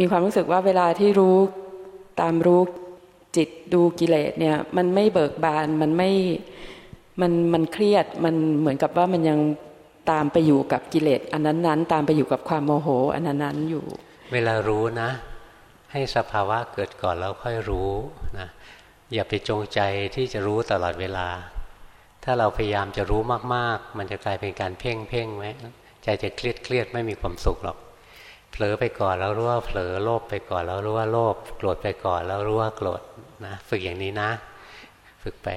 มีความรู้สึกว่าเวลาที่รู้ตามรู้จิตดูกิเลสเนี่ย มันไม่เบิกบานมันไม่มันมันเครียดมันเหมือนกับว่ามันยังตามไปอยู่กับกิเลสอันนั้นๆ ตามไปอยู่กับความโมโห อันนั้นๆอยู่ เวลารู้นะ ให้สภาวะเกิดก่อนแล้วค่อยรู้นะอย่าไปจงใจที่จะรู้ตลอดเวลา ถ้าเราพยายามจะรู้มาก ๆ มันจะกลายเป็นการเพ่งเพ่งไหมใจจะเครียดเครียดไม่มีความสุขหรอก เผลอไปก่อนแล้วรู้ว่าเผลอโลภไปก่อนแล้วรู้ว่าโลภโกรธไปก่อนแล้วรู้ว่าโกรธนะ ฝึกอย่างนี้นะ ฝึกไป